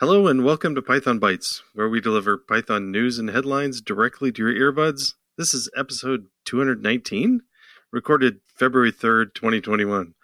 Hello and welcome to Python Bytes, where we deliver Python news and headlines directly to your earbuds. This is episode 219, recorded February 3rd, 2021.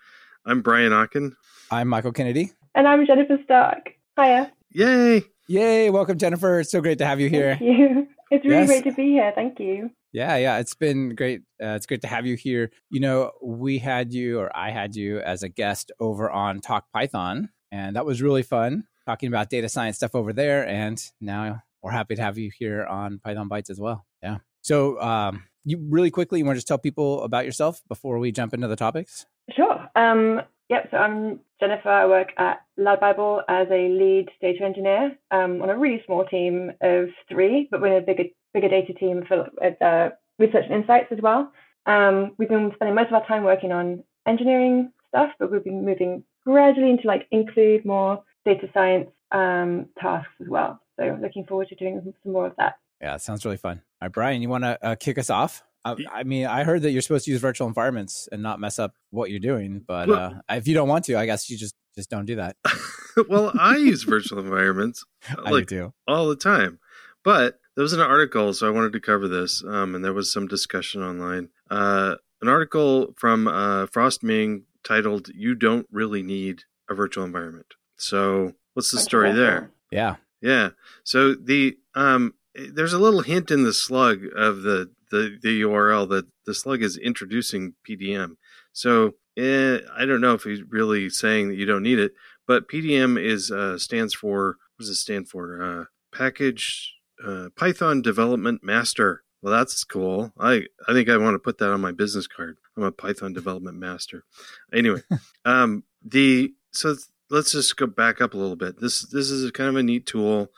I'm Brian Okken. I'm Michael Kennedy. And I'm Jennifer Stark. Hiya. Yay! Yay! Welcome, Jennifer. It's so great to have you here. Thank you. It's really Yes. great to be here. Thank you. Yeah, yeah. It's been great. Uh, it's great to have you here. You know, we had you, or I had you, as a guest over on Talk Python, and that was really fun talking about data science stuff over there. And now we're happy to have you here on Python Bytes as well. Yeah. So, um, you really quickly, you want to just tell people about yourself before we jump into the topics? Sure. Um, yep. So I'm Jennifer. I work at Lad Bible as a lead data engineer um, on a really small team of three, but we're in a bigger bigger data team for uh, research and insights as well. Um, we've been spending most of our time working on engineering stuff, but we've been moving gradually into like include more data science um, tasks as well. So looking forward to doing some more of that. Yeah, sounds really fun. All right, Brian, you want to uh, kick us off? I, I mean, I heard that you're supposed to use virtual environments and not mess up what you're doing, but Well- uh, if you don't want to, I guess you just just don't do that. well, I use virtual environments I like do all the time, but there was an article, so I wanted to cover this, um, and there was some discussion online. Uh, an article from uh, Frost Ming titled "You Don't Really Need a Virtual Environment." So, what's the story there? Yeah, Yeah. So the um there's a little hint in the slug of the the, the URL that the slug is introducing PDM. So eh, I don't know if he's really saying that you don't need it, but PDM is uh, stands for what does it stand for? Uh, package uh, Python Development Master. Well, that's cool. I I think I want to put that on my business card. I'm a Python Development Master. Anyway, um, the so let's just go back up a little bit. This this is kind of a neat tool.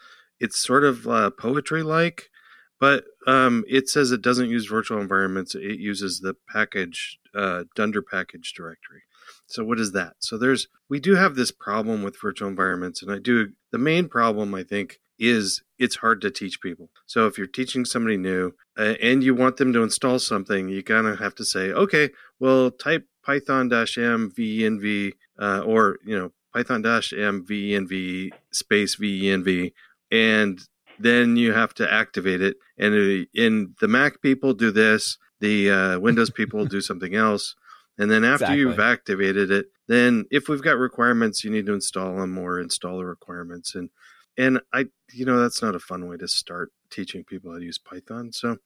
It's sort of uh, poetry like, but um, it says it doesn't use virtual environments. It uses the package uh, Dunder package directory. So what is that? So there's we do have this problem with virtual environments, and I do the main problem I think is it's hard to teach people. So if you're teaching somebody new uh, and you want them to install something, you kind of have to say, okay, well, type python m venv uh, or you know python dash m venv space venv and then you have to activate it. And uh, in the mac people do this the uh, windows people do something else. And then after Exactly. you've activated it then if we've got requirements you need to install them or install the requirements. And and i you know that's not a fun way to start teaching people how to use python. So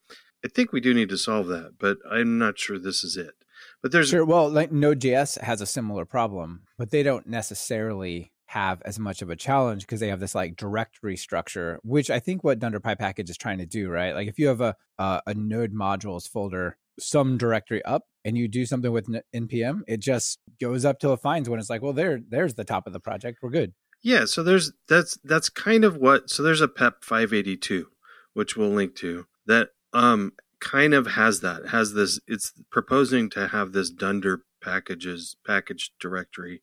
i think we do need to solve that but i'm not sure this is it but there's sure. Well, like Node.js has a similar problem, but they don't necessarily have as much of a challenge because they have this like directory structure, which I think what DunderPy package is trying to do, right? Like if you have a uh, a Node modules folder, some directory up, and you do something with npm, it just goes up till it finds when It's like, well, there, there's the top of the project. We're good. Yeah, so there's that's that's kind of what so there's a PEP 582 which we'll link to that um kind of has that has this it's proposing to have this dunder packages package directory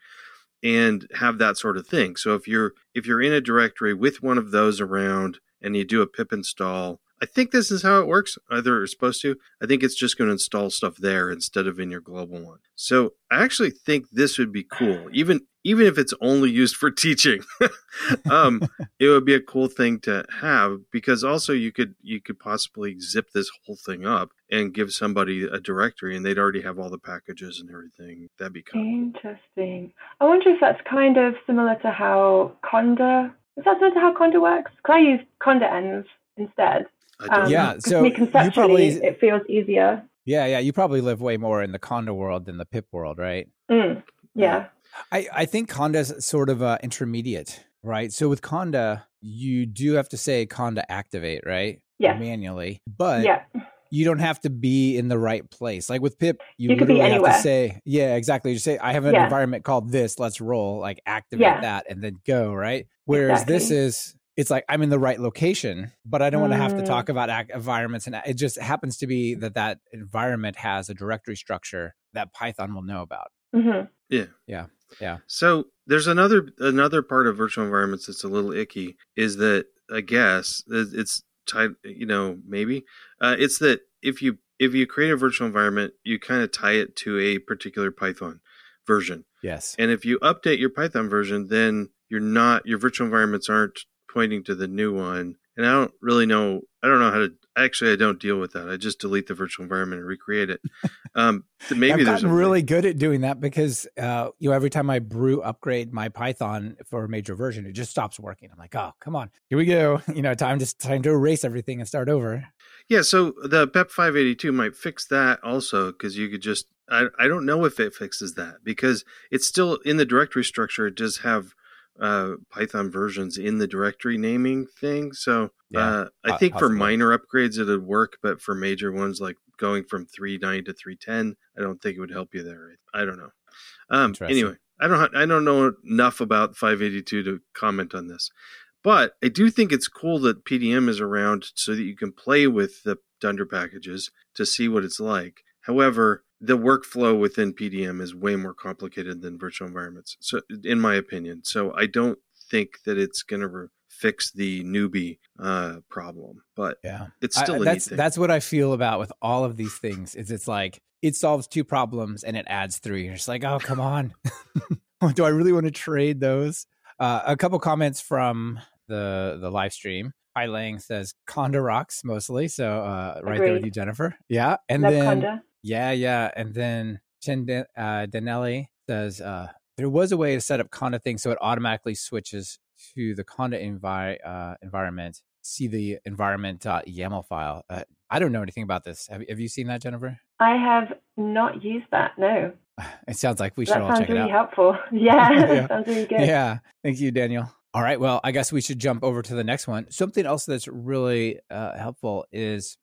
and have that sort of thing. So if you're if you're in a directory with one of those around and you do a pip install, I think this is how it works. Either it's supposed to. I think it's just going to install stuff there instead of in your global one. So I actually think this would be cool, even even if it's only used for teaching. um, it would be a cool thing to have because also you could you could possibly zip this whole thing up and give somebody a directory and they'd already have all the packages and everything. That'd be cool. Interesting. I wonder if that's kind of similar to how Conda. Is that similar to how Conda works? Because I use Conda ends instead. I don't Um, Yeah, 'cause so to me, you probably- it feels easier. Yeah, yeah. You probably live way more in the Conda world than the pip world, right? Mm, yeah. I, I think Conda's sort of uh, intermediate, right? So with Conda, you do have to say Conda activate, right? Yeah. Manually, but Yeah. you don't have to be in the right place. Like with pip, you, You could be literally have to anywhere. say, yeah, exactly. You say, I have an Yeah. environment called this, let's roll, like activate Yeah. that and then go, right? Whereas this is, it's like I'm in the right location, but I don't want to have to Mm. talk about ac- environments. And it just happens to be that that environment has a directory structure that Python will know about. hmm Yeah. Yeah. So there's another another part of virtual environments that's a little icky is that I guess it's tied. You know, maybe uh, it's that if you if you create a virtual environment, you kind of tie it to a particular Python version. Yes. And if you update your Python version, then you're not your virtual environments aren't pointing to the new one. And I don't really know. I don't know how to. Actually, I don't deal with that. I just delete the virtual environment and recreate it. Um, maybe there's gotten really good at doing that because uh, you know every time I brew upgrade my Python for a major version, it just stops working. I'm like, oh, come on, here we go. You know, time just time to erase everything and start over. Yeah, so the PEP 582 might fix that also because you could just. I I don't know if it fixes that because it's still in the directory structure. It does have uh, Python versions in the directory naming thing. So yeah, uh, I think for minor upgrades it would work, but for major ones like going from 3.9 to 3.10, I don't think it would help you there. I don't know. Um, anyway, I don't I don't know enough about 582 to comment on this. But I do think it's cool that PDM is around so that you can play with the Dunder packages to see what it's like. However, the workflow within PDM is way more complicated than virtual environments. So, in my opinion, so I don't think that it's going to re- fix the newbie uh, problem. But yeah, it's still I, that's that's what I feel about with all of these things. Is it's like it solves two problems and it adds three. You're just like, oh come on, do I really want to trade those? Uh, a couple comments from the the live stream. Pylang says Conda rocks mostly. So uh, right Agreed. there with you, Jennifer. Yeah, and Love then Conda. Yeah, yeah. And then Chen uh, Danelli says uh, there was a way to set up Conda things so it automatically switches to the Conda envi- uh, environment. See the environment.yaml file. Uh, I don't know anything about this. Have, have you seen that, Jennifer? I have not used that. No. It sounds like we should all check really it out. helpful. Yeah, yeah. sounds really good. Yeah. Thank you, Daniel. All right. Well, I guess we should jump over to the next one. Something else that's really uh, helpful is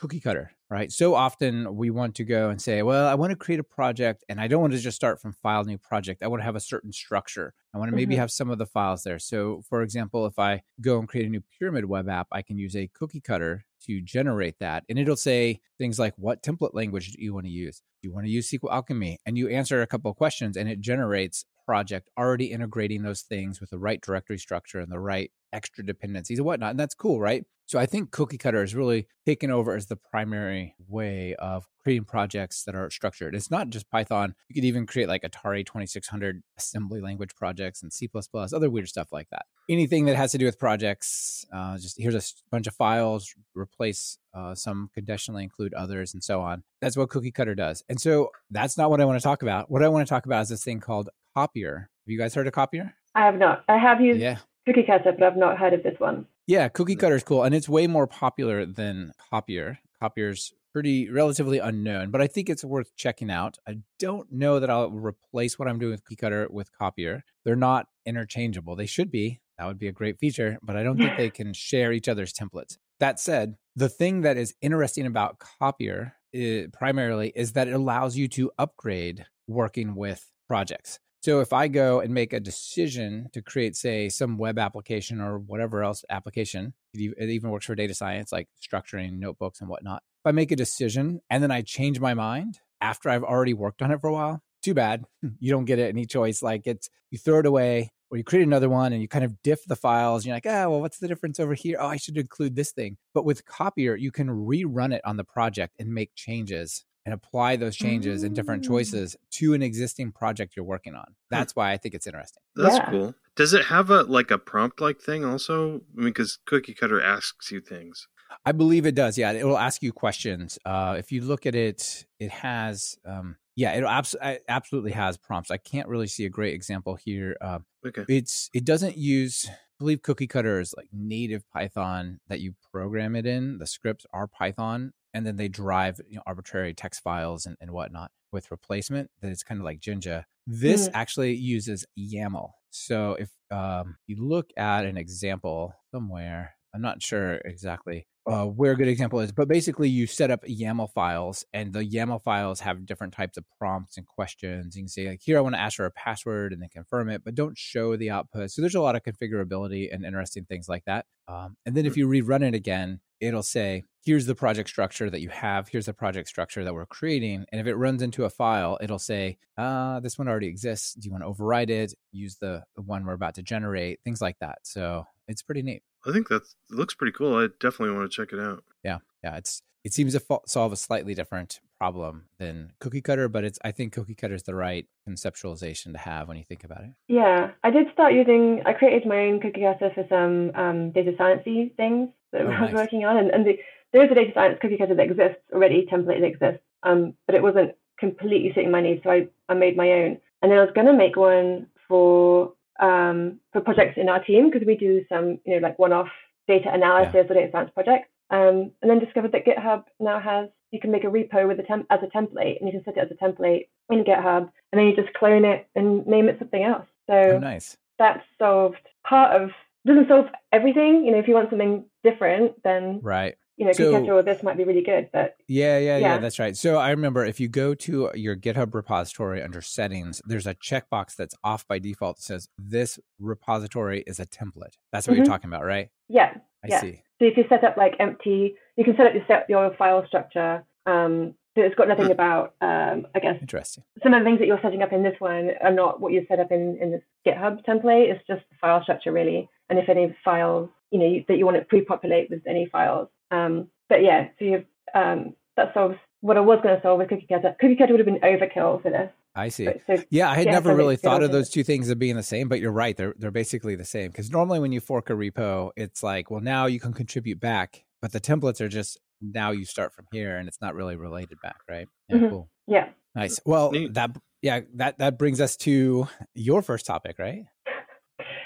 cookie cutter right? So often we want to go and say, well, I want to create a project and I don't want to just start from file new project. I want to have a certain structure. I want to maybe mm-hmm. have some of the files there. So, for example, if I go and create a new pyramid web app, I can use a cookie cutter to generate that. And it'll say things like, what template language do you want to use? Do you want to use SQL Alchemy? And you answer a couple of questions and it generates project already integrating those things with the right directory structure and the right extra dependencies and whatnot. And that's cool, right? So I think cookie cutter is really taken over as the primary way of creating projects that are structured. It's not just Python. You could even create like Atari 2600 assembly language projects and C++, other weird stuff like that. Anything that has to do with projects, uh, just here's a bunch of files, replace uh, some, conditionally include others, and so on. That's what cookie cutter does. And so that's not what I want to talk about. What I want to talk about is this thing called Copier. Have you guys heard of Copier? I have not. I have used yeah. Cookie Cutter, but I've not heard of this one. Yeah, Cookie Cutter is cool, and it's way more popular than Copier. Copier's pretty relatively unknown, but I think it's worth checking out. I don't know that I'll replace what I'm doing with Cookie Cutter with Copier. They're not interchangeable. They should be. That would be a great feature, but I don't think they can share each other's templates. That said, the thing that is interesting about Copier is, eh, primarily is that it allows you to upgrade working with projects. So if I go and make a decision to create, say, some web application or whatever else application, it even works for data science, like structuring notebooks and whatnot. If I make a decision and then I change my mind after I've already worked on it for a while, too bad. You don't get any choice. Like it's, you throw it away or you create another one and you kind of diff the files. And you're like, ah, oh, well, what's the difference over here? Oh, I should include this thing. But with Copier, you can rerun it on the project and make changes and apply those changes and different mm. choices to an existing project you're working on. That's why I think it's interesting. That's yeah. cool. Does it have a like a prompt like thing also? I mean, because Cookie Cutter asks you things. I believe it does. Yeah, it will ask you questions. Uh, if you look at it, it has. Um, yeah, it abs- absolutely has prompts. I can't really see a great example here. Uh, okay. It's it doesn't use. I believe Cookie Cutter is like native Python that you program it in. The scripts are Python, and then they drive you know, arbitrary text files and, and whatnot with replacement that it's kind of like Jinja. This mm. actually uses YAML. So if um, you look at an example somewhere, I'm not sure exactly uh, where a good example is, but basically you set up YAML files, and the YAML files have different types of prompts and questions. You can say like, here I want to ask for a password, and then confirm it, but don't show the output. So there's a lot of configurability and interesting things like that. Um, and then if hmm. you rerun it again, it'll say, here's the project structure that you have. Here's the project structure that we're creating. And if it runs into a file, it'll say, uh, this one already exists. Do you want to override it? Use the, the one we're about to generate, things like that. So it's pretty neat. I think that looks pretty cool. I definitely want to check it out. Yeah. Yeah. It's, it seems to solve a slightly different problem than cookie cutter, but it's I think cookie cutter is the right conceptualization to have when you think about it. Yeah, I did start using. I created my own cookie cutter for some um, data sciencey things that Oh, I was nice. working on, and, and the, there is a data science cookie cutter that exists already, template that exists, um, but it wasn't completely suiting my needs, so I, I made my own. And then I was going to make one for um, for projects in our team because we do some you know like one-off data analysis or data science projects. Um, and then discovered that GitHub now has you can make a repo with a temp as a template, and you can set it as a template in GitHub, and then you just clone it and name it something else. So Oh, nice. that solved part of doesn't solve everything. You know, if you want something different, then Right. You know, So- or this might be really good. But Yeah, yeah, yeah, Yeah. that's right. So I remember if you go to your GitHub repository under settings, there's a checkbox that's off by default that says this repository is a template. That's what Mhm. you're talking about, right? yeah, I Yeah. see. so if you set up like empty, you can set up your set your file structure. Um, so it's got nothing about, um, I guess, Interesting. some of the things that you're setting up in this one are not what you set up in, in this GitHub template. It's just the file structure really. And if any files, you know, you, that you want to pre-populate with any files. Um, but yeah, so you um, that solves what I was going to solve with Cookie Cutter. Cookie Cutter would have been overkill for this. I see. But, so Yeah, I had Yeah, never so really they- they thought of those two things as being the same, but you're right. They're they're basically the same. Because normally when you fork a repo, it's like, well, now you can contribute back, but the templates are just now you start from here, and it's not really related back, right? Yeah, Mhm. cool, yeah, nice. Well, Neat. that yeah, that that brings us to your first topic, right?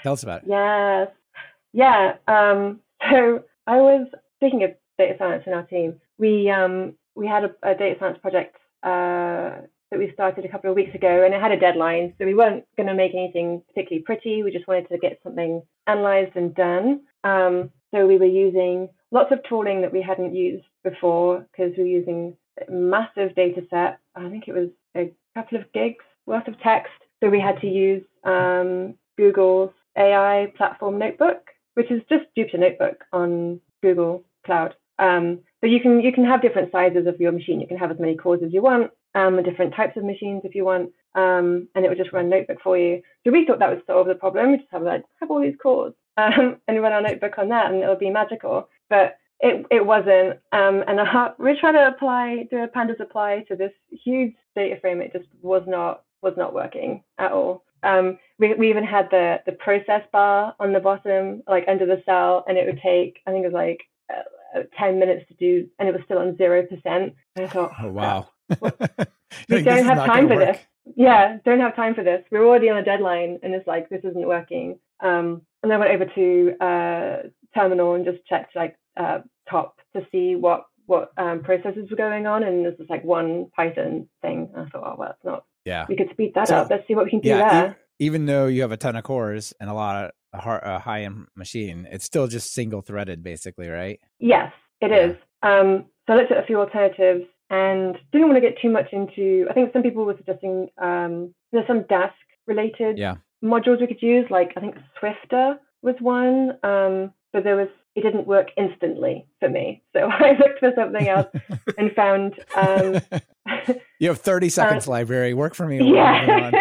Tell us about it. Yes. Yeah. Um, so I was speaking of data science in our team. We um, we had a, a data science project uh, that we started a couple of weeks ago, and it had a deadline. So we weren't going to make anything particularly pretty. We just wanted to get something analyzed and done. Um, so we were using lots of tooling that we hadn't used before because we were using a massive data set. I think it was a couple of gigs worth of text. So we had to use um, Google's AI platform notebook, which is just Jupyter Notebook on Google Cloud. Um, but you can you can have different sizes of your machine. You can have as many cores as you want, um, different types of machines if you want, um, and it would just run Notebook for you. So we thought that would solve the problem. We just have like have all these cores um, and run our notebook on that, and it'll be magical. But it it wasn't, um, and we're trying to apply do a pandas apply to this huge data frame. It just was not was not working at all. Um, we, we even had the the process bar on the bottom, like under the cell, and it would take I think it was like uh, uh, ten minutes to do, and it was still on zero percent. And I thought, Oh wow. We don't have time for work. this. yeah, don't have time for this. We're already on a deadline, and it's like this isn't working. Um, and I went over to uh, terminal and just checked like uh, top to see what what um, processes were going on, and there's just like one Python thing. And I thought, oh well, that's not. Yeah. We could speed that So, up. Let's see what we can do Yeah. there. e- even though you have a ton of cores and a lot of a, har- a high end machine, it's still just single threaded, basically, right? Yes, it Yeah. is. Um, so I looked at a few alternatives and didn't want to get too much into. I think some people were suggesting um, there's some Dask related Yeah. modules we could use. Like I think Swifter was one, um, but there was it didn't work instantly for me. So I looked for something else and found. Um, you have 30 seconds library. Work for me. yeah.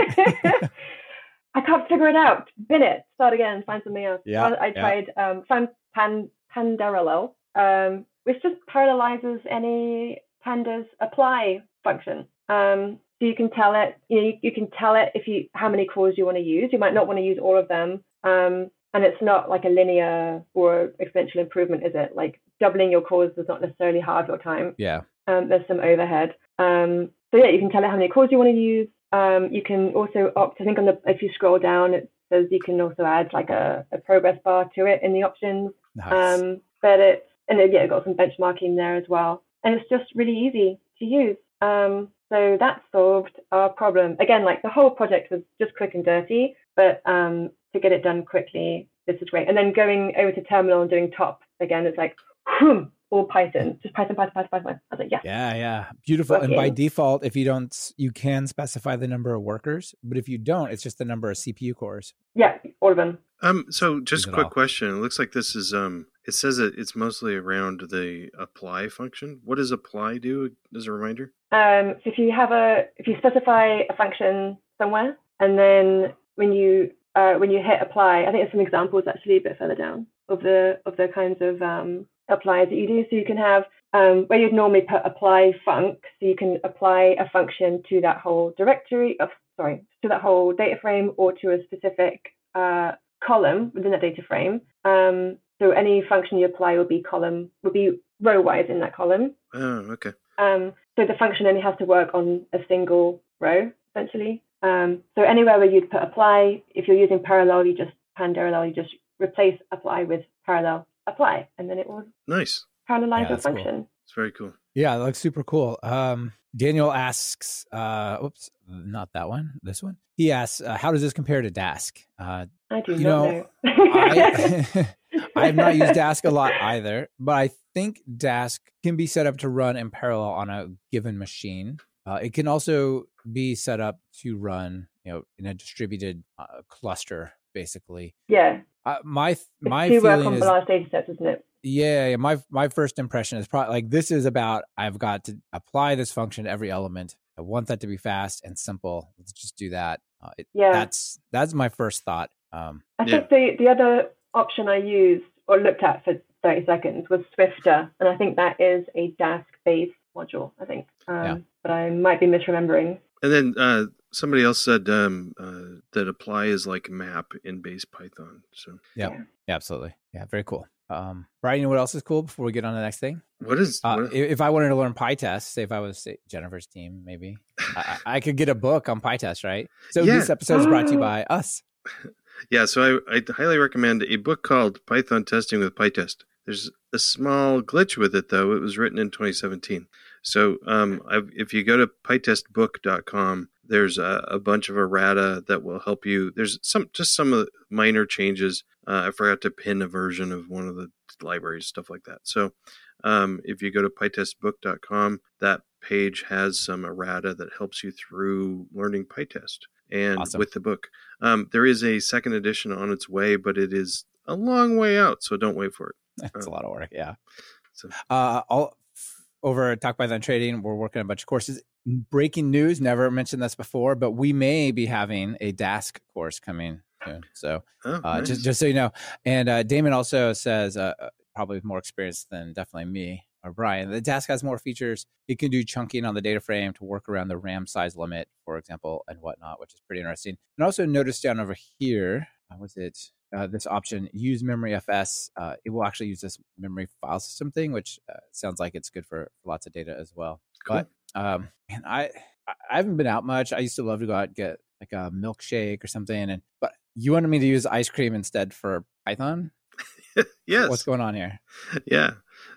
I can't figure it out. Bin it. Start again. Find something else. Yeah, I, I yeah. tried um, found pan pandarallel, um, which just parallelizes any pandas apply function. Um, so you can tell it. You, know, you, you can tell it if you how many cores you want to use. You might not want to use all of them. Um, and it's not like a linear or exponential improvement, is it? Like doubling your cores does not necessarily halve your time yeah. um, there's some overhead. Um, so yeah, you can tell it how many cores you want to use. Um, you can also opt. I think on the if you scroll down, it says you can also add like a, a progress bar to it in the options. Nice. Um, but it's and it, yeah, it got some benchmarking there as well, and it's just really easy to use. Um, so that solved our problem. Again, like the whole project was just quick and dirty, but um, to get it done quickly, this is great. And then going over to terminal and doing top again, it's like, whoom, all Python, just Python, Python, Python, Python. I was like, yeah, yeah, yeah. Beautiful. And by default, if you don't, you can specify the number of workers, but if you don't, it's just the number of CPU cores. yeah, all of them. Um, so just a quick all. question. It looks like this is um. It says that it's mostly around the apply function. What does apply do as a reminder? Um, so if you have a, if you specify a function somewhere, and then when you uh, when you hit apply, I think there's some examples actually a bit further down of the of the kinds of um, applies that you do. So you can have um, where you'd normally put apply func, so you can apply a function to that whole directory of sorry to that whole data frame or to a specific uh, column within that data frame. Um, so any function you apply will be column will be row wise in that column. Oh, okay. Um, so the function only has to work on a single row essentially. Um, so anywhere where you'd put apply, if you're using parallel, you just parallel, you just replace apply with parallel apply, and then it will nice parallelize yeah, your function. Cool. It's very cool. Yeah, it looks super cool. Um, Daniel asks, uh, oops, not that one, this one. He asks, uh, how does this compare to Dask? Uh, I do you not know. know. I, I have not used Dask a lot either, but I think Dask can be set up to run in parallel on a given machine. Uh, it can also be set up to run, you know, in a distributed uh, cluster, basically. Yeah. Uh, my my it's feeling work on is, large data sets, isn't it? Yeah, yeah. My my first impression is probably like this is about I've got to apply this function to every element. I want that to be fast and simple. Let's just do that. Uh, it, yeah, that's that's my first thought. Um, I think the the other option I used or looked at for 30 seconds was Swifter, and I think that is a Dask based module. I think, um, yeah. but I might be misremembering. And then uh, somebody else said um, uh, that apply is like map in base Python. So yeah, yeah, absolutely, yeah, very cool. Um, Brian, you know what else is cool before we get on to the next thing? What is, uh, what? if I wanted to learn PyTest, say if I was say, Jennifer's team, maybe I, I, could get a book on PyTest, right? So yeah. this episode is brought to you by us. Yeah, so I, I highly recommend a book called Python Testing with PyTest. There's a small glitch with it though. It was written in 2017. So um, if you go to pytestbook.com, there's a, a, bunch of errata that will help you. There's some just some of the minor changes. Uh, I forgot to pin a version of one of the libraries, stuff like that. So um, if you go to pytestbook.com, that page has some errata that helps you through learning PyTest and awesome. with the book. Um, there is a second edition on its way, but it is a long way out, so don't wait for it. That's um, a lot of work. Yeah. So, uh, all over at Talk Python Training, we're working on a bunch of courses. Breaking news, never mentioned this before, but we may be having a Dask course coming soon. So oh, uh, nice. just just so you know. And uh, Damon also says, uh, uh, probably more experience than definitely me or Brian, the Dask has more features. It can do chunking on the data frame to work around the RAM size limit, for example, and whatnot, which is pretty interesting. And also notice down over here, uh, was it uh, this option use memory fs uh, it will actually use this memory file system thing which uh, sounds like it's good for lots of data as well cool. but um and i i haven't been out much. I used to love to go out and get like a milkshake or something and but you wanted me to use ice cream instead for python? Yes. What's going on here? Yeah.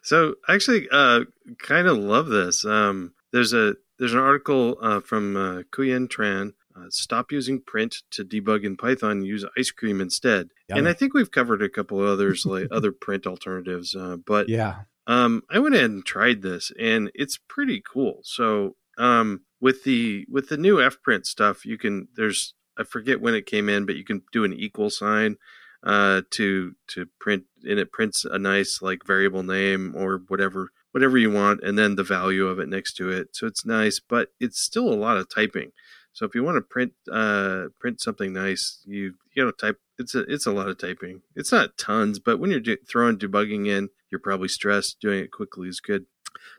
So I actually uh kind of love this. Um there's a there's an article uh, from uh, Khuyen Tran uh, stop using print to debug in Python. Use icecream instead. And I think we've covered a couple of others, like other print alternatives. Uh, but yeah, um, I went ahead and tried this, and it's pretty cool. So um, with the with the new fprint stuff, you can there's I forget when it came in, but you can do an equal sign uh, to to print, and it prints a nice like variable name or whatever whatever you want, and then the value of it next to it. So it's nice, but it's still a lot of typing. So if you want to print uh, print something nice, you you know type. It's a it's a lot of typing. It's not tons, but when you're de- throwing debugging in, you're probably stressed. Doing it quickly is good.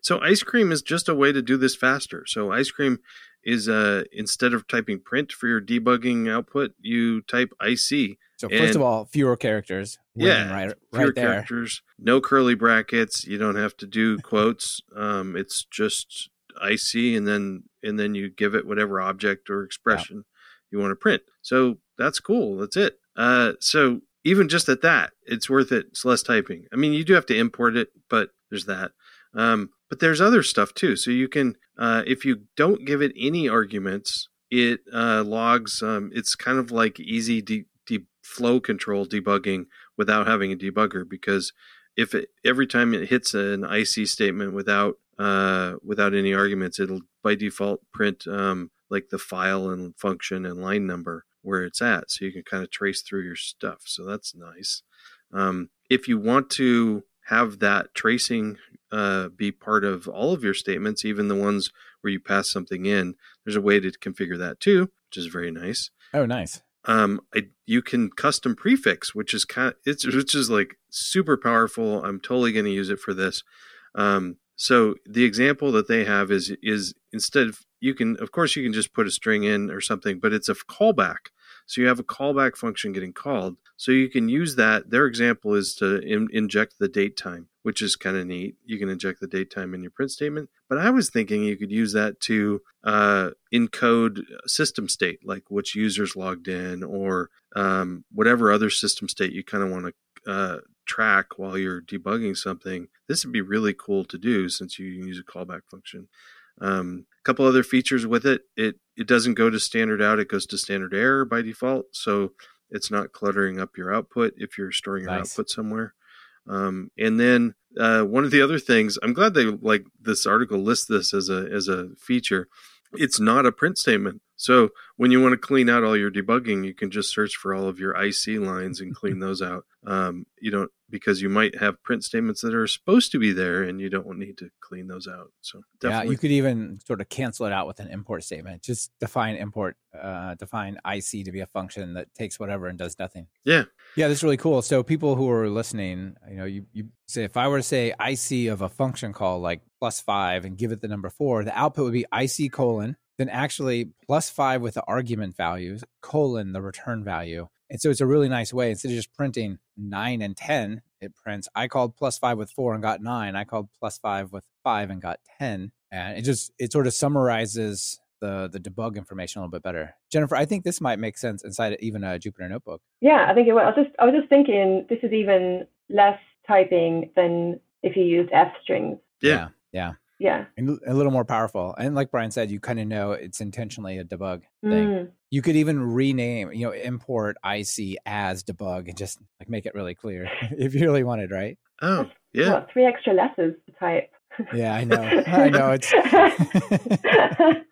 So icecream is just a way to do this faster. So icecream is uh instead of typing print for your debugging output, you type IC. So first of all, fewer characters. Yeah, right, fewer right characters. No curly brackets. You don't have to do quotes. um, it's just IC, and then and then you give it whatever object or expression you want to print. So that's cool. That's it. Uh, so even just at that, it's worth it. It's less typing. I mean, you do have to import it, but there's that. Um, but there's other stuff too. So you can, uh, if you don't give it any arguments, it uh, logs. Um, it's kind of like easy de- de- flow control debugging without having a debugger because if it, every time it hits an IC statement without uh, without any arguments, it'll by default print um, like the file and function and line number where it's at, so you can kind of trace through your stuff. So that's nice. Um, if you want to have that tracing uh, be part of all of your statements, even the ones where you pass something in, there's a way to configure that too, which is very nice. Oh, nice. Um, I, you can custom prefix, which is kind of, it's which is like super powerful. I'm totally going to use it for this. Um, So the example that they have is is instead of you can of course you can just put a string in or something, but it's a callback. So you have a callback function getting called. So you can use that. Their example is to in, inject the date time, which is kind of neat. You can inject the date time in your print statement. But I was thinking you could use that to uh, encode system state, like which users logged in or um, whatever other system state you kind of want to uh, track while you're debugging something. This would be really cool to do since you use a callback function. Um, a couple other features with it. It it doesn't go to standard out; it goes to standard error by default. So it's not cluttering up your output if you're storing your nice. output somewhere. Um, and then uh, one of the other things, I'm glad they like this article lists this as a as a feature. It's not a print statement. So when you want to clean out all your debugging, you can just search for all of your IC lines and clean those out. Um, you don't because you might have print statements that are supposed to be there and you don't need to clean those out. So definitely. yeah, you could even sort of cancel it out with an import statement. Just define import, uh, define IC to be a function that takes whatever and does nothing. Yeah, yeah, this is really cool. So people who are listening, you know, you you say if I were to say IC of a function call like plus five and give it the number four, the output would be IC colon then actually plus five with the argument values colon the return value and so it's a really nice way. Instead of just printing nine and 10, it prints, I called plus five with four and got nine. I called plus five with five and got 10. And it just, it sort of summarizes the, the debug information a little bit better. Jennifer, I think this might make sense inside even a Jupyter notebook. Yeah, I think it will. I was just, I was just thinking this is even less typing than if you used F strings. Yeah. Yeah. Yeah. And a little more powerful. And like Brian said, you kind of know it's intentionally a debug thing. Mm. You could even rename, you know, import IC as debug and just like make it really clear if you really wanted, right? Oh, yeah. What, three extra letters to type. yeah, I know. I know. It's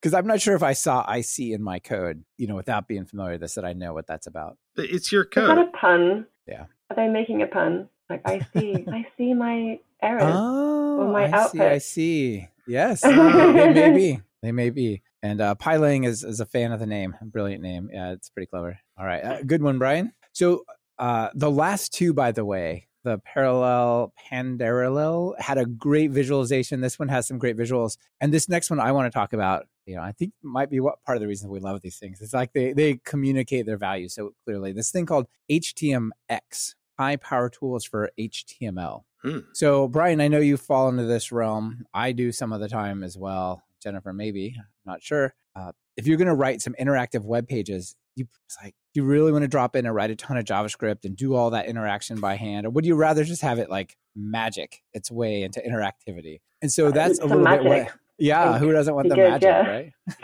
because I'm not sure if I saw IC in my code, you know, without being familiar with this, that I know what that's about. It's your code. Is that a pun? Yeah. Are they making a pun? Like I see, I see my errors. Oh, my I output. see. I see. Yes, uh, they may be. They may be. And uh, Pylang is, is a fan of the name. Brilliant name. Yeah, it's pretty clever. All right, uh, good one, Brian. So uh, the last two, by the way, the parallel pandarallel had a great visualization. This one has some great visuals, and this next one I want to talk about. You know, I think might be what part of the reason we love these things. It's like they they communicate their value so clearly. This thing called HTMX, high power tools for HTML. Hmm. So, Brian, I know you fall into this realm. I do some of the time as well. Jennifer, maybe, I'm not sure. Uh, if you're going to write some interactive web pages, you like, do you really want to drop in and write a ton of JavaScript and do all that interaction by hand, or would you rather just have it like magic its way into interactivity? And so that's a little magic. bit what, yeah, who doesn't want the magic, yeah.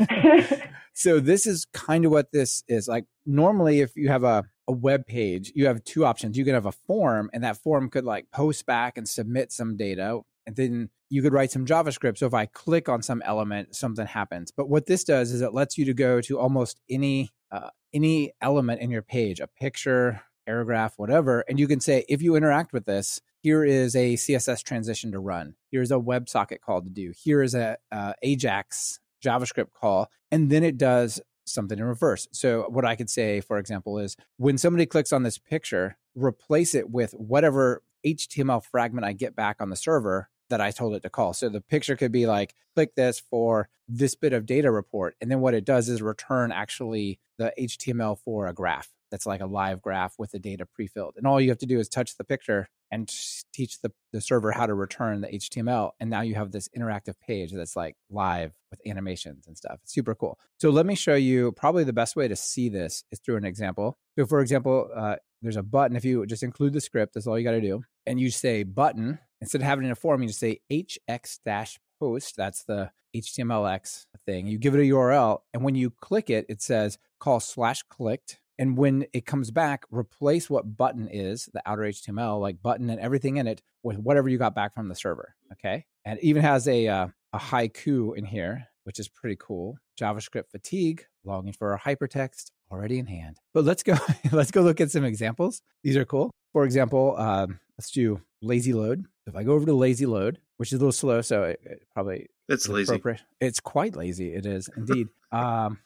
right? so this is kind of what this is like. Normally, if you have a a web page, you have two options. You can have a form, and that form could like post back and submit some data. And then you could write some JavaScript. So if I click on some element, something happens. But what this does is it lets you to go to almost any uh, any element in your page, a picture, paragraph, whatever, and you can say if you interact with this, here is a CSS transition to run. Here's a WebSocket call to do. Here is a uh, Ajax JavaScript call, and then it does something in reverse. So what I could say, for example, is when somebody clicks on this picture, replace it with whatever HTML fragment I get back on the server that I told it to call. So the picture could be like, click this for this bit of data report. And then what it does is return actually the HTML for a graph that's like a live graph with the data pre-filled. And all you have to do is touch the picture and teach the, the server how to return the HTML. And now you have this interactive page that's like live with animations and stuff. It's super cool. So let me show you probably the best way to see this is through an example. So for example, uh, there's a button. If you just include the script, that's all you got to do. And you say button, instead of having it in a form, you just say hx dash post. That's the HTMX thing. You give it a URL. And when you click it, it says call slash clicked and when it comes back, replace what button is, the outer HTML, like button and everything in it, with whatever you got back from the server. Okay. And it even has a, uh, a haiku in here, which is pretty cool. JavaScript fatigue, longing for a hypertext already in hand. But let's go, let's go look at some examples. These are cool. For example, um, let's do lazy load. If I go over to lazy load, which is a little slow, so it, it probably it's lazy. It's quite lazy. It is indeed. um,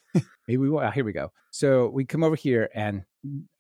maybe we will. Here we go. So we come over here, and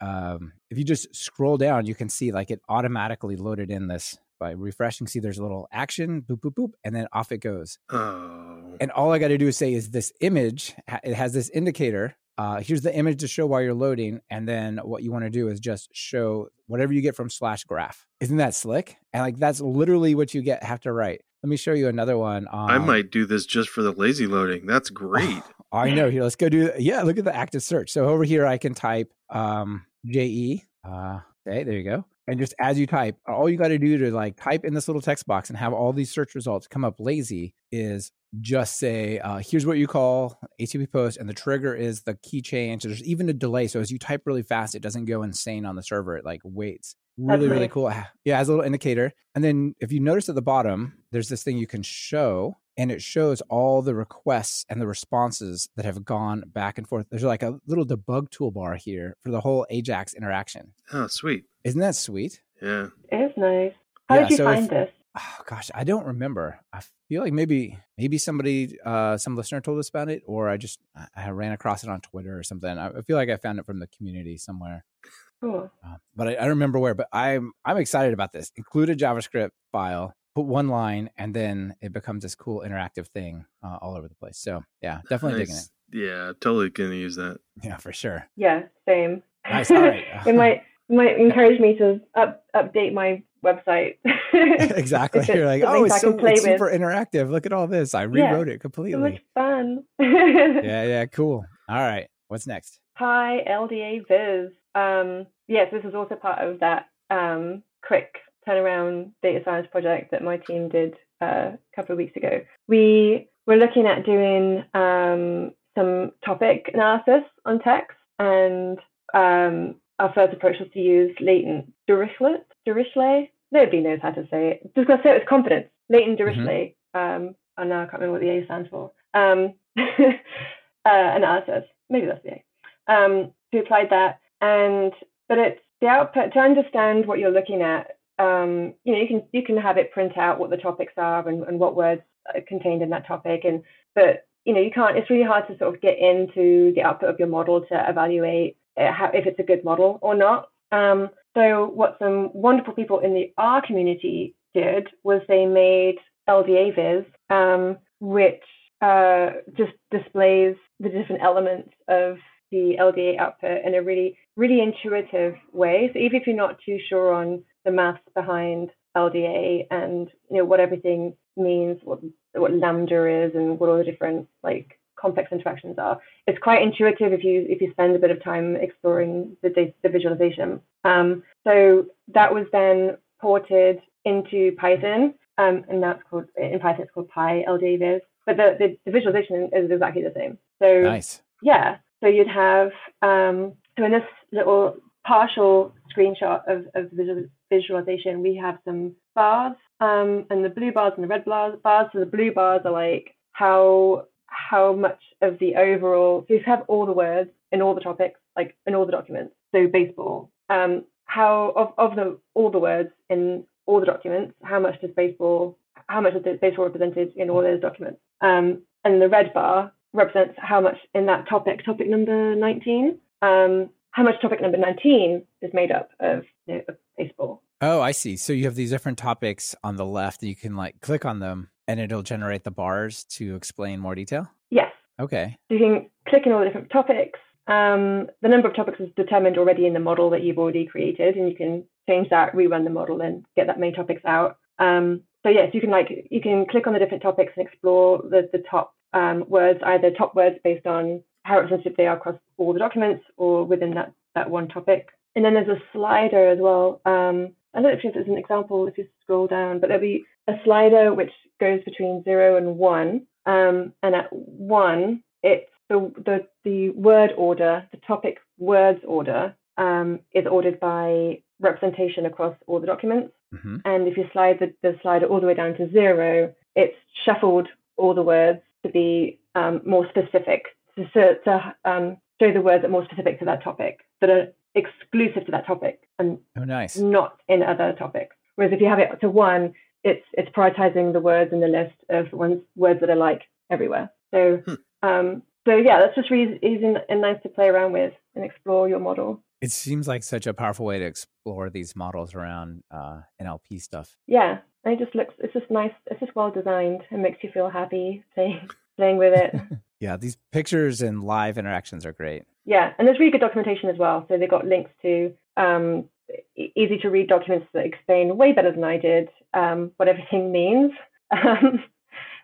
um, if you just scroll down, you can see like it automatically loaded in this by refreshing. See, there's a little action, boop, boop, boop, and then off it goes. Oh. And all I got to do is say is this image. It has this indicator. Uh, here's the image to show while you're loading, and then what you want to do is just show whatever you get from slash graph. Isn't that slick? And like that's literally what you get have to write. Let me show you another one. Um, I might do this just for the lazy loading. That's great. I know. Here, let's go do. Yeah, look at the active search. So over here, I can type um, JE. Uh, okay, there you go. And just as you type, all you got to do to like type in this little text box and have all these search results come up lazy is just say, uh, here's what you call HTTP post, and the trigger is the key change. There's even a delay. So as you type really fast, it doesn't go insane on the server. It like waits. Really, really cool. Yeah, has a little indicator. And then if you notice at the bottom, there's this thing you can show, and it shows all the requests and the responses that have gone back and forth. There's like a little debug toolbar here for the whole Ajax interaction. Oh, sweet. Isn't that sweet? Yeah. It is nice. How Yeah, did you so if- find this? Oh gosh, I don't remember. I feel like maybe maybe somebody uh some listener told us about it or I just I- I ran across it on Twitter or something. I I feel like I found it from the community somewhere. Cool. Uh, but I, I don't remember where. But I'm I'm excited about this. Include a JavaScript file, put one line, and then it becomes this cool interactive thing uh, all over the place. So yeah, definitely digging it. Yeah, totally gonna use that. Yeah, for sure. Yeah, same. Nice, all right. it might might encourage me to up, update my website. exactly. You're like, oh, it's I so play it's with. super interactive. Look at all this. I Yeah. rewrote it so much completely. fun. Yeah, yeah, cool. All right, what's next? Hi, LDA Viz. Um, yes, this is also part of that um, quick turnaround data science project that my team did uh, a couple of weeks ago. We were looking at doing um, some topic analysis on text, and um, our first approach was to use latent Dirichlet. Dirichlet? Nobody knows how to say it. Just gonna say it with confidence. Latent Dirichlet. Um, I now I can't remember what the A stands for. Um, uh, analysis. Maybe that's the A um, we applied that, and but it's the output to understand what you're looking at. Um, you know, you can you can have it print out what the topics are and, and what words are contained in that topic, and but you know you can't. It's really hard to sort of get into the output of your model to evaluate uh, if it's a good model or not. Um, so what some wonderful people in the R community did was they made LDAvis, um, which uh, just displays the different elements of the LDA output in a really, really intuitive way. So even if you're not too sure on the maths behind LDA and you know what everything means, what what lambda is, and what all the different like complex interactions are, it's quite intuitive if you if you spend a bit of time exploring the data, the visualization. Um, so that was then ported into Python, um, and that's called in Python it's called PyLDAvis. But the, the, the visualization is exactly the same. So Nice. yeah, so you'd have, um, so in this little partial screenshot of, of visual, visualization, we have some bars, um, and the blue bars and the red bars, bars. So the blue bars are like how how much of the overall, so you have all the words in all the topics, like in all the documents. So baseball, um, how of, of the all the words in all the documents, how much does baseball, how much is baseball represented in all those documents? Um, and the red bar represents how much in that topic, topic number 19, um, how much topic number 19 is made up of, you know, of baseball. Oh, I see. So you have these different topics on the left that you can like click on them and it'll generate the bars to explain more detail. Yes. Okay. So you can click in all the different topics. Um, the number of topics is determined already in the model that you've already created, and you can change that, rerun the model, and get that main topics out. Um, so yes, you can like you can click on the different topics and explore the the top um, words, either top words based on how representative they are across all the documents or within that that one topic. And then there's a slider as well. Um, I don't know if there's an example if you scroll down, but there'll be a slider which goes between zero and one. Um, and at one, it's the, the the word order, the topic words order, um, is ordered by representation across all the documents. hmm And if you slide the, the slider all the way down to zero, it's shuffled all the words to be um, more specific, to, to, to um, show the words that are more specific to that topic, that are exclusive to that topic and Oh, nice. not in other topics. Whereas if you have it to one, it's it's prioritizing the words in the list of ones words that are like everywhere. So Hmm. um, so yeah, that's just really easy and nice to play around with and explore your model. it seems like such a powerful way to explore these models around uh, NLP stuff. Yeah, and it just looks. It's just nice. It's just well designed. It makes you feel happy playing playing with it. yeah, these pictures and live interactions are great. Yeah, and there's really good documentation as well. So they've got links to um, easy to read documents that explain way better than I did um, what everything means um,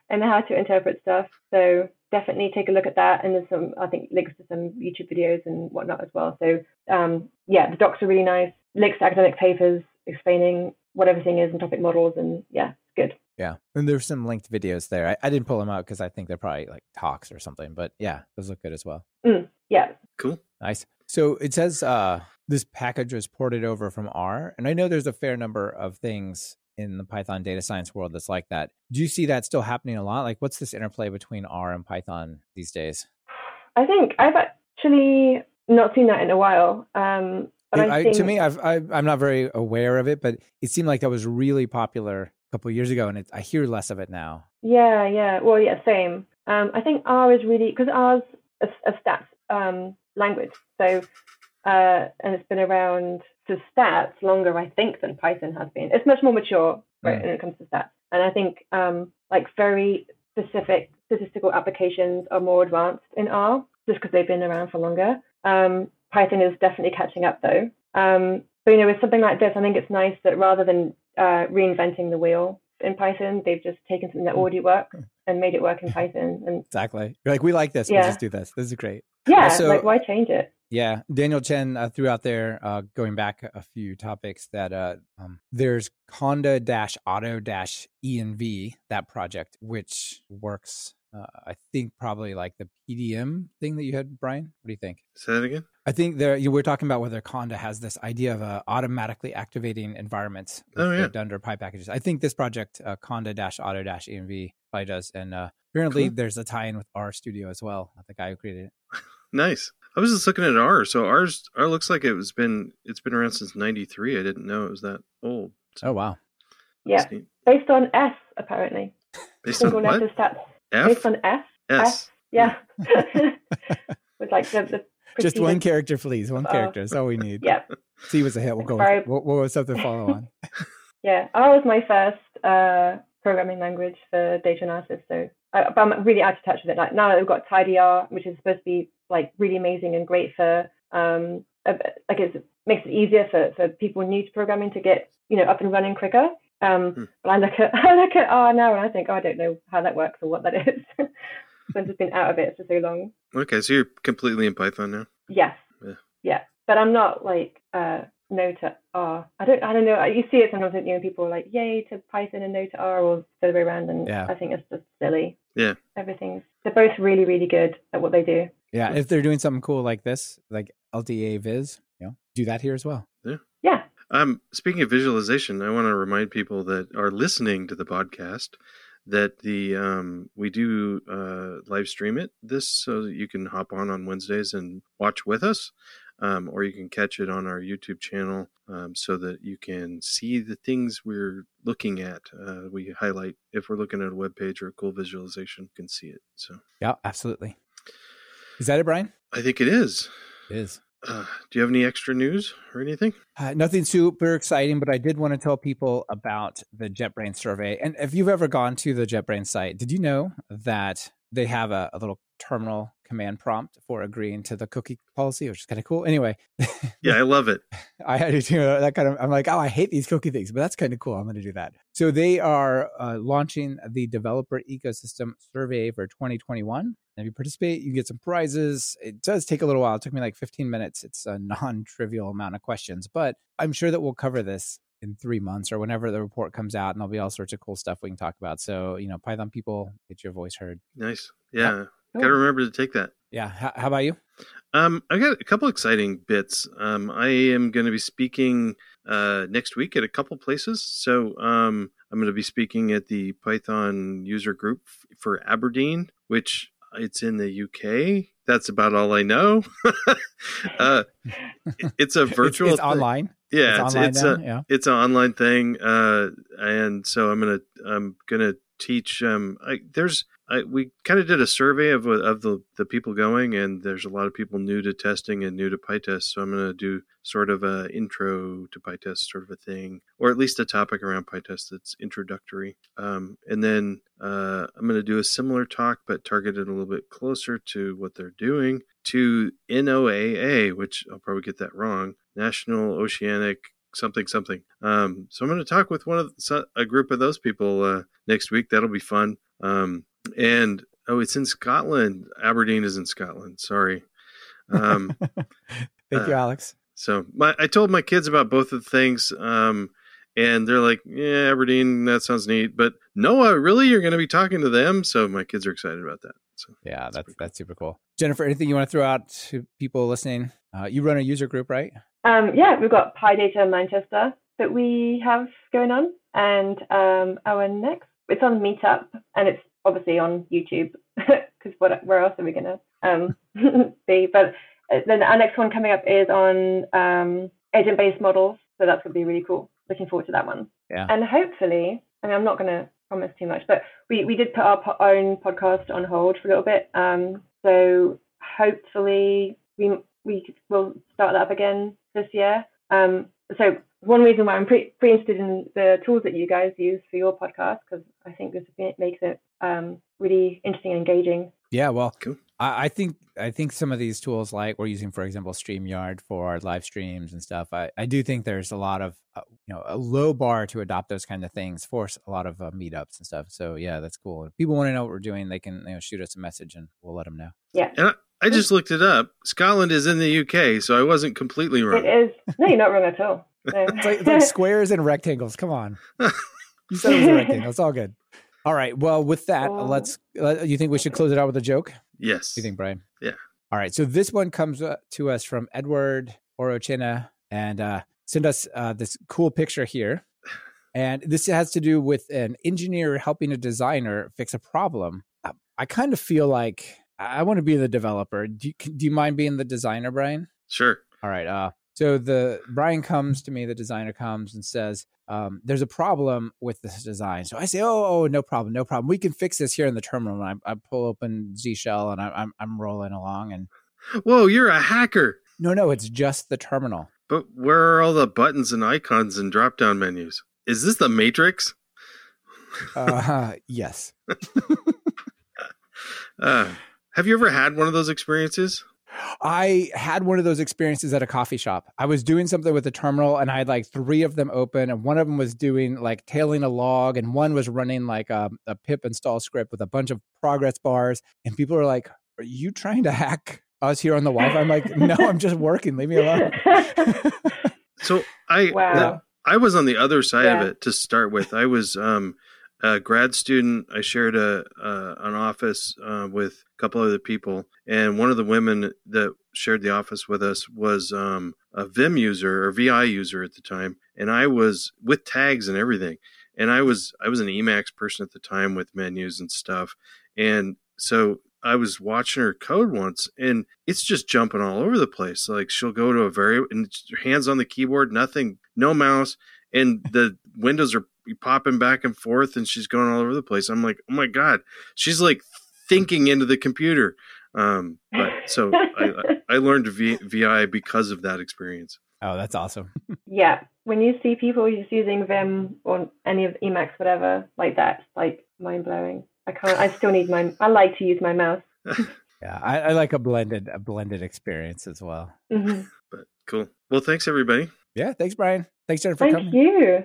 and how to interpret stuff. So definitely take a look at that. And there's some, I think, links to some YouTube videos and whatnot as well. So um, yeah, the docs are really nice. Links to academic papers explaining what everything is and topic models, and yeah, good. Yeah, and there's some linked videos there. I, I didn't pull them out because I think they're probably like talks or something. But yeah, those look good as well. Mm, yeah, cool, nice. So it says uh, this package was ported over from R, and I know there's a fair number of things in the Python data science world that's like that. Do you see that still happening a lot? Like, what's this interplay between R and Python these days? I think I've actually not seen that in a while. Um, but I, I think... to me, I've, I, am not very aware of it, but it seemed like that was really popular a couple years ago, and it, I hear less of it now. Yeah, yeah. Well, yeah, same. Um, I think R is really because R's a, a stats um, language, so uh, and it's been around to stats longer, I think, than Python has been. It's much more mature right, mm. when it comes to stats, and I think um, like very specific statistical applications are more advanced in R just because they've been around for longer. Um, Python is definitely catching up though. Um, but you know, with something like this, I think it's nice that rather than uh, reinventing the wheel in Python, they've just taken something that already works and made it work in Python. And exactly, you're like, we like this. Yeah. We'll just do this. This is great. Yeah, also, like why change it? Yeah, Daniel Chen uh, threw out there, uh, going back a few topics, that uh, um, there's Conda dash Auto dash ENV that project, which works. Uh, I think probably like the PDM thing that you had, Brian. What do you think? Say that again. I think there you were talking about whether Conda has this idea of uh, automatically activating environments with oh, yeah. Dunder Py packages. I think this project uh, Conda dash Auto dash ENV probably does, and uh, apparently cool. there's a tie-in with R Studio as well. The guy who created it. nice. I was just looking at R. So ours, R looks like it was been it's been around since '93. I didn't know it was that old. So, oh wow. Yeah, based on S apparently. Based Single on what? stats. F? Based on S. S. S. Yeah. With like the, the just one character, please. One uh, character. That's all we need. Yeah. C was a hit. We'll go. With, we'll, we'll something follow on. yeah, R was my first uh, programming language for data analysis, so I, but I'm really out of touch with it. Like now we've got tidyr, which is supposed to be like really amazing and great for um, like it makes it easier for, for people new to programming to get you know up and running quicker. Um, hmm. But I look at I look at R now and I think oh, I don't know how that works or what that is. I've just been out of it for so long. Okay, so you're completely in Python now. Yes. Yeah. Yeah, but I'm not like uh, no to R. I don't I don't know. You see it sometimes, you know, people are like yay to Python and no to R, or the other way around, and yeah. I think it's just silly. Yeah. Everything's they're both really really good at what they do. Yeah, if they're doing something cool like this, like LDAvis, you know, do that here as well. Um, speaking of visualization, I want to remind people that are listening to the podcast that the um, we do uh, live stream it this so that you can hop on on Wednesdays and watch with us um, or you can catch it on our YouTube channel um, so that you can see the things we're looking at. Uh, we highlight if we're looking at a web page or a cool visualization, you can see it. So yeah, absolutely. Is that it, Brian? I think it is. It is. Uh, do you have any extra news or anything? Uh, nothing super exciting, but I did want to tell people about the JetBrains survey. And if you've ever gone to the JetBrains site, did you know that they have a, a little terminal command prompt for agreeing to the cookie policy, which is kind of cool. Anyway, yeah, I love it. I had to do that kind of. I'm like, oh, I hate these cookie things, but that's kind of cool. I'm going to do that. So they are uh, launching the developer ecosystem survey for 2021. if you participate, you get some prizes. It does take a little while. It took me like 15 minutes. It's a non-trivial amount of questions, but I'm sure that we'll cover this in three months or whenever the report comes out, and there'll be all sorts of cool stuff we can talk about. So, you know, Python people, get your voice heard. Nice. Yeah. Got to remember to take that. Yeah. How, how, about you? Um, I got a couple exciting bits. Um, I am going to be speaking uh, next week at a couple places. So um, I'm going to be speaking at the Python user group for Aberdeen, which it's in the UK. That's about all I know. uh, it's a virtual. it's, it's online. Yeah, it's, it's, it's a yeah. it's an online thing, uh, and so I'm gonna I'm gonna teach. Um, I, there's I, we kind of did a survey of of the the people going, and there's a lot of people new to testing and new to PyTest. So I'm going to do sort of a intro to PyTest sort of a thing, or at least a topic around PyTest that's introductory. Um, and then uh, I'm going to do a similar talk, but targeted a little bit closer to what they're doing to NOAA, which I'll probably get that wrong, National Oceanic something something. Um, so I'm going to talk with one of a group of those people uh, next week. That'll be fun. Um, and oh, it's in Scotland. Aberdeen is in Scotland. Sorry. Um, Thank you, uh, Alex. So my, I told my kids about both of the things. Um, and they're like, "Yeah, Aberdeen, that sounds neat." But Noah, really, you're going to be talking to them? So my kids are excited about that. So yeah, that's that's, that's super cool. Jennifer, anything you want to throw out to people listening? Uh, you run a user group, right? Um, yeah, we've got PyData Manchester that we have going on, and um, our next it's on Meetup, and it's obviously on YouTube because what where else are we gonna um, be? But uh, then our next one coming up is on um, agent-based models, so that's gonna be really cool. Looking forward to that one. Yeah. And hopefully, I mean, I'm not gonna promise too much, but we we did put our po- own podcast on hold for a little bit. Um, so hopefully we we will start that up again this year. Um, so one reason why I'm pretty, pretty interested in the tools that you guys use for your podcast because I think this makes it um, really interesting and engaging. Yeah, well, cool. I, I, think I think some of these tools, like we're using, for example, Streamyard for our live streams and stuff. I, I do think there's a lot of uh, you know a low bar to adopt those kind of things for a lot of uh, meetups and stuff. So yeah, that's cool. If people want to know what we're doing, they can you know shoot us a message and we'll let them know. Yeah. And I just looked it up. Scotland is in the UK, so I wasn't completely wrong. It is. No, you're not wrong at all. No. it's, like, it's, like, squares and rectangles. Come on. You said it was a rectangle. It's all good. All right. Well, with that, oh. let's. Uh, you think we should close it out with a joke? Yes. You think, Brian? Yeah. All right. So this one comes uh, to us from Edward Orochena and uh, send us uh, this cool picture here. And this has to do with an engineer helping a designer fix a problem. I, I kind of feel like I want to be the developer. Do you, do you mind being the designer, Brian? Sure. All right. Uh, so the Brian comes to me, the designer comes and says, um, "There's a problem with this design." So I say, "Oh, oh, no problem, no problem. We can fix this here in the terminal." And I, I pull open Z Shell and I, I'm, I'm rolling along. And whoa, you're a hacker! No, no, it's just the terminal. But where are all the buttons and icons and drop down menus? Is this the Matrix? uh, yes. uh, have you ever had one of those experiences? I had one of those experiences at a coffee shop. I was doing something with the terminal and I had like three of them open and one of them was doing like tailing a log and one was running like a, a pip install script with a bunch of progress bars. And people are like, are you trying to hack us here on the Wi-Fi? I'm like, no, I'm just working. Leave me alone. so I, wow. I was on the other side yeah. of it to start with. I was, um, a grad student. I shared a uh, an office uh, with a couple other people, and one of the women that shared the office with us was um, a Vim user or VI user at the time, and I was with tags and everything. And I was I was an Emacs person at the time with menus and stuff, and so I was watching her code once, and it's just jumping all over the place. Like she'll go to a very and hands on the keyboard, nothing, no mouse, and the windows are popping back and forth and she's going all over the place. I'm like, oh my god, she's like thinking into the computer. Um, but so I, I learned v, VI because of that experience. Oh, that's awesome. yeah, when you see people just using Vim or any of Emacs, whatever, like that, like mind blowing. I can't. I still need my. I like to use my mouse. yeah, I, I, like a blended a blended experience as well. Mm-hmm. But cool. Well, thanks everybody. Yeah, thanks, Brian. Thanks, Jennifer. Thank coming. Thank you